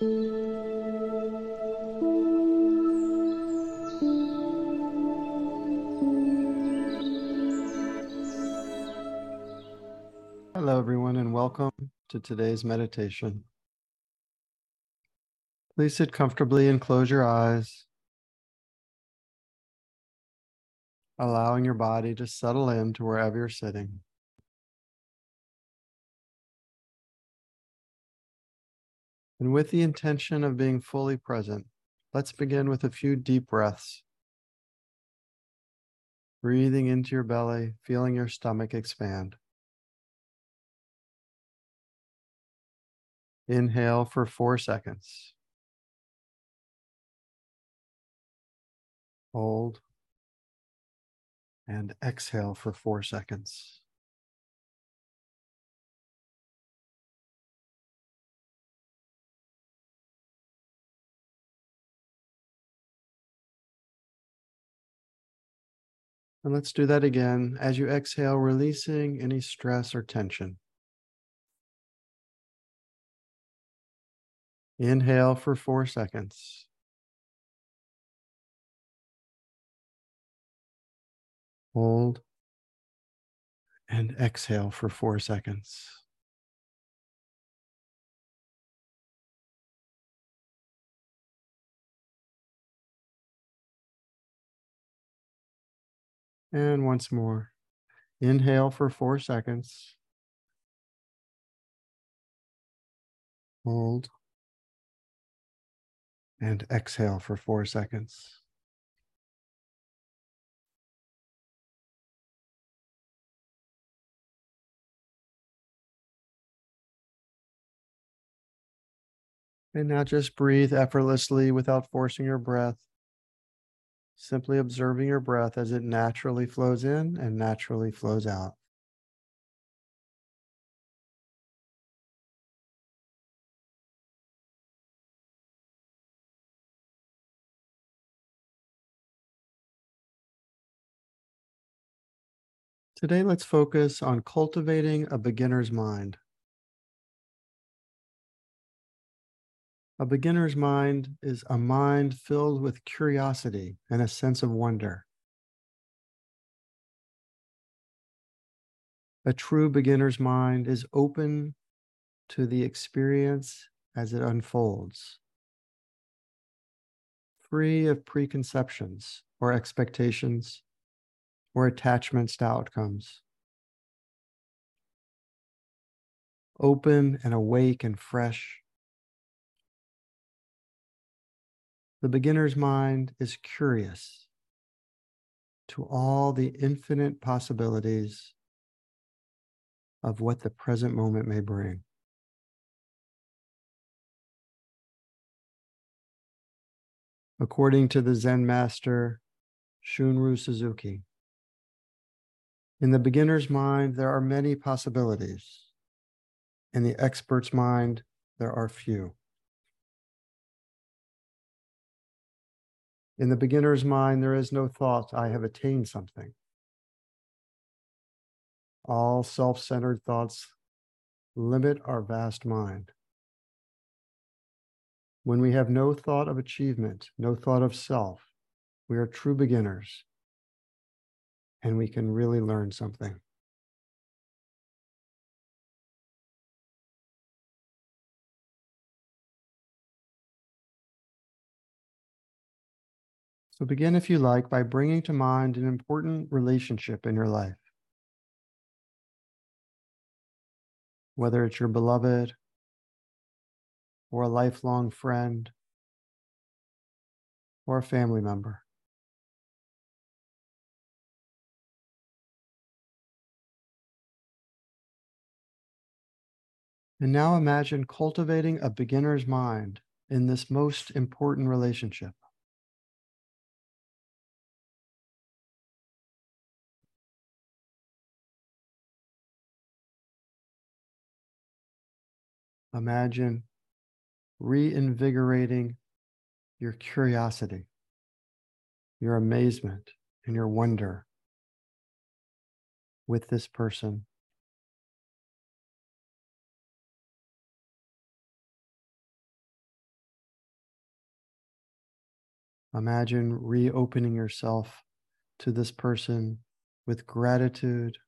Hello, everyone, and welcome to today's meditation. Please sit comfortably and close your eyes, allowing your body to settle into wherever you're sitting. And with the intention of being fully present, let's begin with a few deep breaths. Breathing into your belly, feeling your stomach expand. Inhale for four seconds. Hold. And exhale for four seconds. And let's do that again. As you exhale, releasing any stress or tension. Inhale for four seconds. Hold. And exhale for four seconds. And once more. Inhale for four seconds. Hold and exhale for four seconds. And now just breathe effortlessly without forcing your breath. Simply observing your breath as it naturally flows in and naturally flows out. Today, let's focus on cultivating a beginner's mind. A beginner's mind is a mind filled with curiosity and a sense of wonder. A true beginner's mind is open to the experience as it unfolds, free of preconceptions or expectations or attachments to outcomes. Open and awake and fresh. The beginner's mind is curious to all the infinite possibilities of what the present moment may bring. According to the Zen master Shunryu Suzuki, in the beginner's mind, there are many possibilities. In the expert's mind, there are few. In the beginner's mind, there is no thought, I have attained something. All self centered thoughts limit our vast mind. When we have no thought of achievement, no thought of self, we are true beginners and we can really learn something. So begin, if you like, by bringing to mind an important relationship in your life. Whether it's your beloved or a lifelong friend or a family member. And now imagine cultivating a beginner's mind in this most important relationship. imagine reinvigorating your curiosity, your amazement, and your wonder with this person. Imagine reopening yourself to this person with gratitude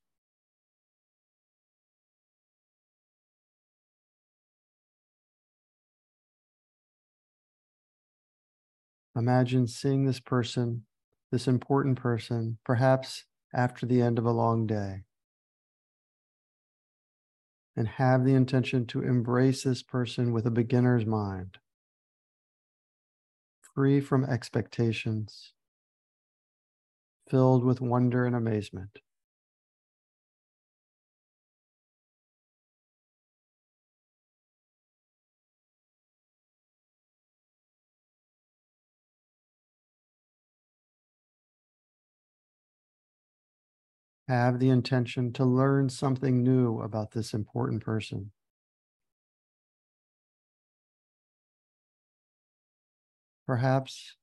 Imagine seeing this person, this important person, perhaps after the end of a long day. And have the intention to embrace this person with a beginner's mind, free from expectations, filled with wonder and amazement. Have the intention to learn something new about this important person. Perhaps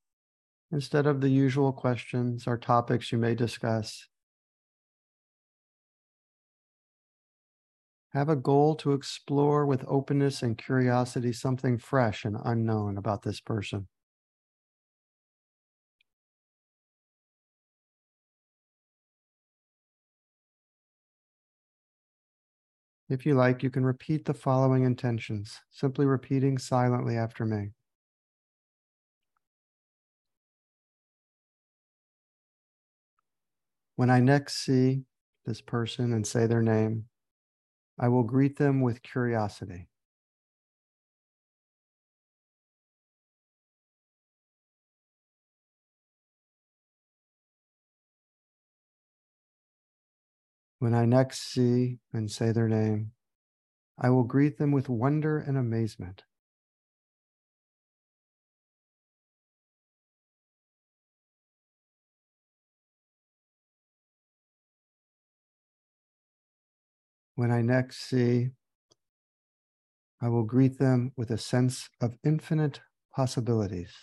instead of the usual questions or topics you may discuss, have a goal to explore with openness and curiosity something fresh and unknown about this person. If you like, you can repeat the following intentions, simply repeating silently after me. When I next see this person and say their name, I will greet them with curiosity. When I next see and say their name, I will greet them with wonder and amazement. When I next see, I will greet them with a sense of infinite possibilities.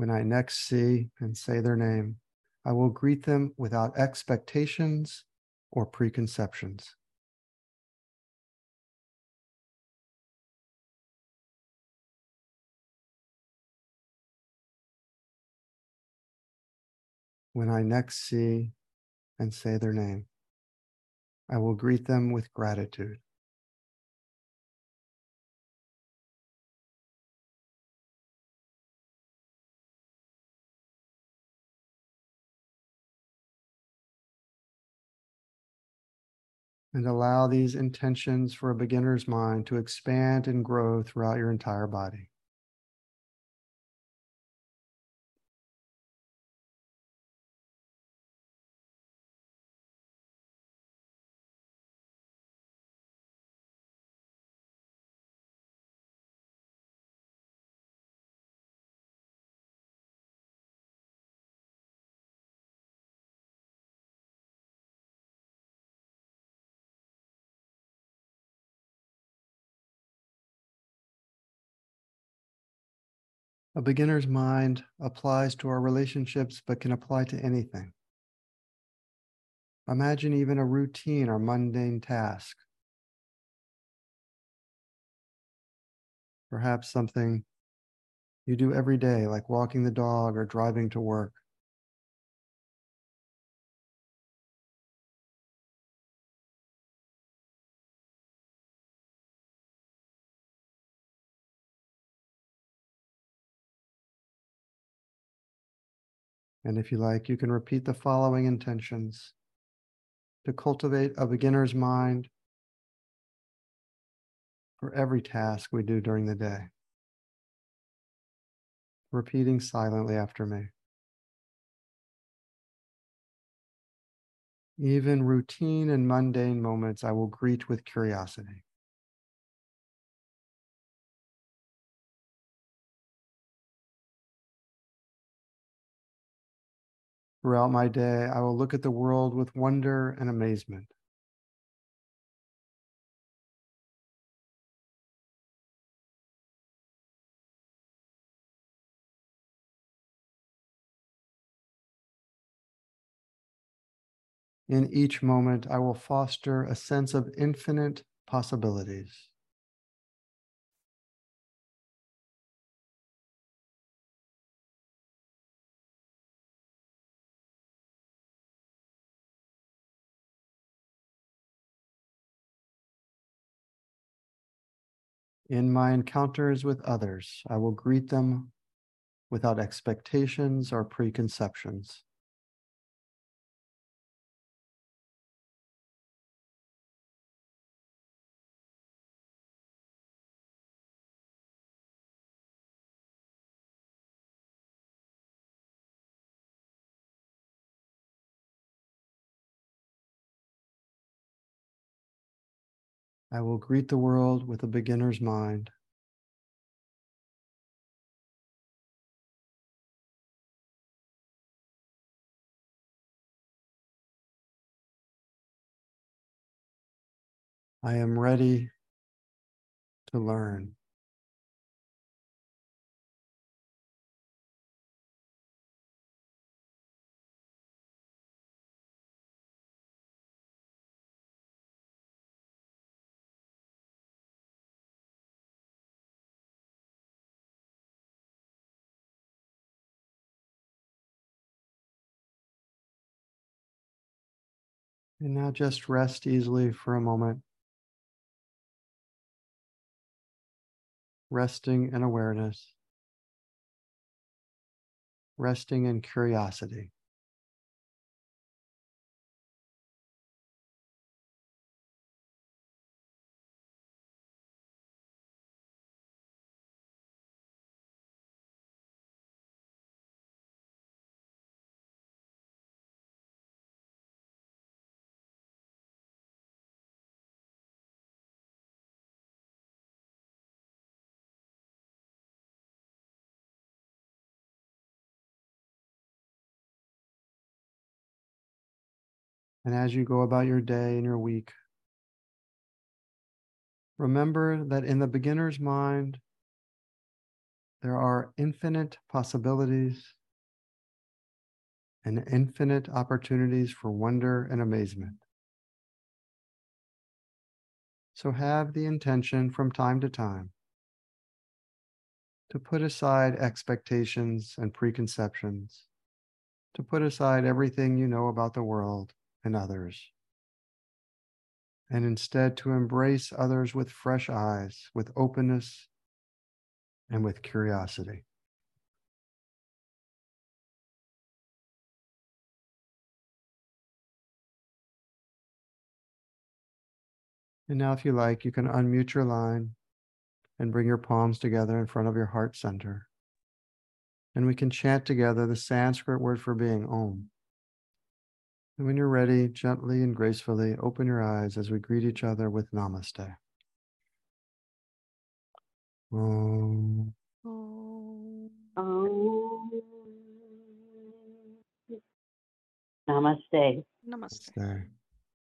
When I next see and say their name, I will greet them without expectations or preconceptions. When I next see and say their name, I will greet them with gratitude. And allow these intentions for a beginner's mind to expand and grow throughout your entire body. A beginner's mind applies to our relationships, but can apply to anything. Imagine even a routine or mundane task. Perhaps something you do every day, like walking the dog or driving to work. And if you like, you can repeat the following intentions to cultivate a beginner's mind for every task we do during the day. Repeating silently after me. Even routine and mundane moments I will greet with curiosity. Throughout my day, I will look at the world with wonder and amazement. In each moment, I will foster a sense of infinite possibilities. In my encounters with others, I will greet them without expectations or preconceptions. I will greet the world with a beginner's mind. I am ready to learn. And now just rest easily for a moment. Resting in awareness. Resting in curiosity. And as you go about your day and your week, remember that in the beginner's mind, there are infinite possibilities and infinite opportunities for wonder and amazement. So have the intention from time to time to put aside expectations and preconceptions, to put aside everything you know about the world and others, and instead to embrace others with fresh eyes, with openness, and with curiosity. And now, if you like, you can unmute your line and bring your palms together in front of your heart center. And we can chant together the Sanskrit word for being Om. And when you're ready, gently and gracefully open your eyes as we greet each other with Namaste. Om. Namaste. Namaste. Namaste.